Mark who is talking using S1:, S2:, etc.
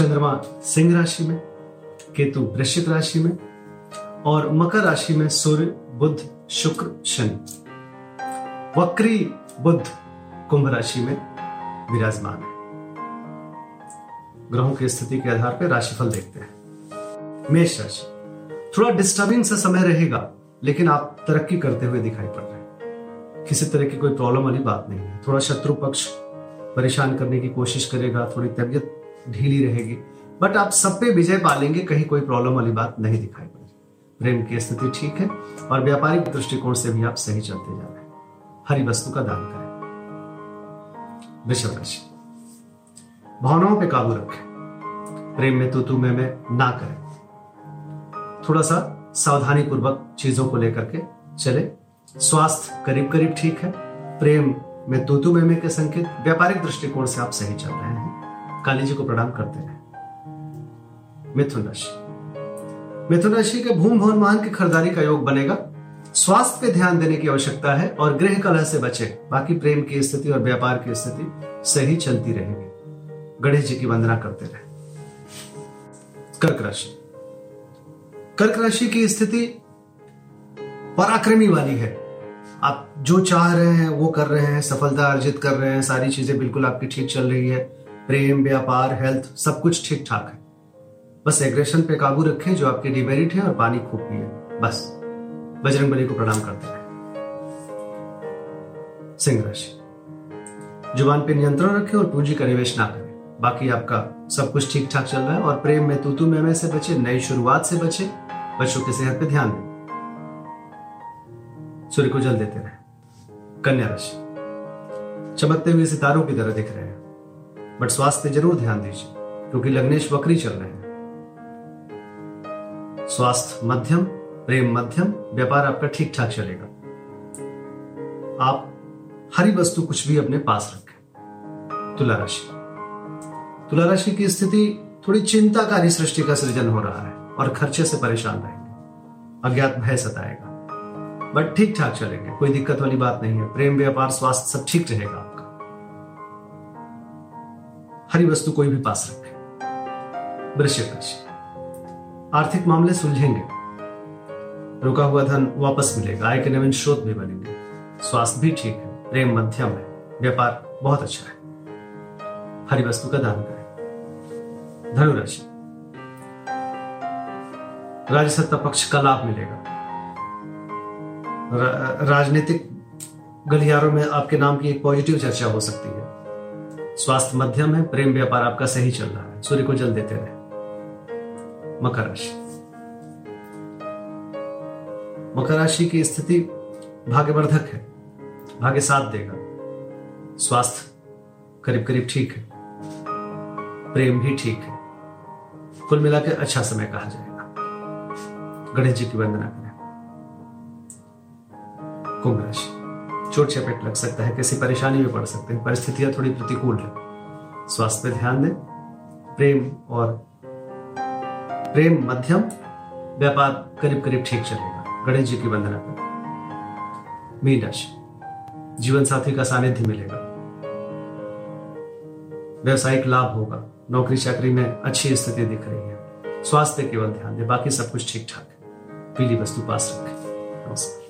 S1: चंद्रमा सिंह राशि में, केतु वृश्चिक राशि में, और मकर राशि में सूर्य बुद्ध शुक्र, शनि। वक्री बुद्ध कुंभ राशि में विराजमान है। ग्रहों की स्थिति के आधार पर राशिफल देखते हैं। मेष राशि। थोड़ा डिस्टर्बिंग सा समय रहेगा, लेकिन आप तरक्की करते हुए दिखाई पड़ रहे हैं। किसी तरह की कोई प्रॉब्लम वाली बात नहीं है। थोड़ा शत्रु पक्ष परेशान करने की कोशिश करेगा, थोड़ी तबियत ढीली रहेगी। बट आप सब पे विजय पालेंगे, कहीं कोई प्रॉब्लम वाली बात नहीं दिखाई पड़ेगी। प्रेम की स्थिति ठीक है, और व्यापारिक दृष्टिकोण से भी आप सही चलते जा रहे हैं। हरी वस्तु का दान करें। राशि। भावनाओं पे काबू रखें। प्रेम में तू तू मैं मैं ना करें। थोड़ा सा सावधानी पूर्वक चीज़ों को लेकर के चले। स्वास्थ्य करीब करीब ठीक है। प्रेम में तू तू मैं के संकेत। व्यापारिक दृष्टिकोण से आप सही चल रहे हैं। काली जी को प्रणाम करते हैं। मिथुन राशि मिथुन राशि के भूम भवन वाहन की खरीदारी का योग बनेगा। स्वास्थ्य पे ध्यान देने की आवश्यकता है और गृह कलह से बचे। बाकी प्रेम की स्थिति और व्यापार की स्थिति सही चलती रहेगी। गणेश जी की वंदना करते रहे। कर्क राशि। कर्क राशि की स्थिति पराक्रमी वाली है। आप जो चाह रहे हैं, वो कर रहे हैं, सफलता अर्जित कर रहे हैं, सारी चीज़ें बिल्कुल आपकी ठीक चल रही है। प्रेम, व्यापार हेल्थ सब कुछ ठीक ठाक है। बस एग्रेशन पे काबू रखें जो आपके डिमेरिट है और पानी खूब पिए। बस। बजरंग बली को प्रणाम करते रहे सिंह राशि। ज़ुबान पे नियंत्रण रखें और पूंजी का निवेश ना करें। बाकी आपका सब कुछ ठीक ठाक चल रहा है और प्रेम में, तूतु में से बचे, नई शुरुआत से बचे, बच्चों की सेहत पे ध्यान दें। सूर्य को जल देते रहे। कन्या राशि। चमकते हुए सितारों की तरह दिख रहे हैं। बट स्वास्थ्य ज़रूर ध्यान दीजिए, क्योंकि लग्नेश वक्री चल रहे हैं। स्वास्थ्य मध्यम, प्रेम मध्यम, व्यापार आपका ठीक ठाक चलेगा। आप हरी वस्तु कुछ भी अपने पास रखें। तुला राशि तुला राशि की स्थिति थोड़ी चिंताकारी सृष्टि का सृजन हो रहा है और खर्चे से परेशान रहेंगे। अज्ञात भय सताएगा। बट ठीक ठाक चलेंगे, कोई दिक्कत वाली बात नहीं है। प्रेम, व्यापार, स्वास्थ्य सब ठीक रहेगा आपका। हरी वस्तु कोई भी पास रखे वृश्चिक राशि आर्थिक मामले सुलझेंगे। रुका हुआ धन वापस मिलेगा, आय के नवीन स्रोत भी बनेंगे। स्वास्थ्य भी ठीक है, प्रेम मध्यम है, व्यापार बहुत अच्छा है। हरी वस्तु का दान करें। धनुराशि। राज्य सत्ता पक्ष का लाभ मिलेगा। राजनीतिक गलियारों में आपके नाम की एक पॉजिटिव चर्चा हो सकती है। स्वास्थ्य मध्यम है, प्रेम व्यापार आपका सही चल रहा है। सूर्य को जल देते रहे। मकर राशि। मकर राशि की स्थिति भाग्यवर्धक है। भाग्य साथ देगा। स्वास्थ्य करीब करीब ठीक है। प्रेम भी ठीक है। कुल मिलाकर अच्छा समय कहा जाएगा। गणेश जी की वंदना करें। कुंभ राशि। चोट चपेट लग सकता है, किसी परेशानी में पड़ सकते हैं। परिस्थितियाँ थोड़ी प्रतिकूल है। स्वास्थ्य पे ध्यान दें। प्रेम और प्रेम मध्यम, व्यापार करीब करीब ठीक चलेगा। गणेश जी की वंदना करें। मीन राशि। जीवन साथी का सानिध्य मिलेगा। व्यवसायिक लाभ होगा। नौकरी चाकरी में अच्छी स्थिति दिख रही है। स्वास्थ्य केवल ध्यान दे। बाकी सब कुछ ठीक ठाक है। पीली वस्तु पास रखें। नमस्कार।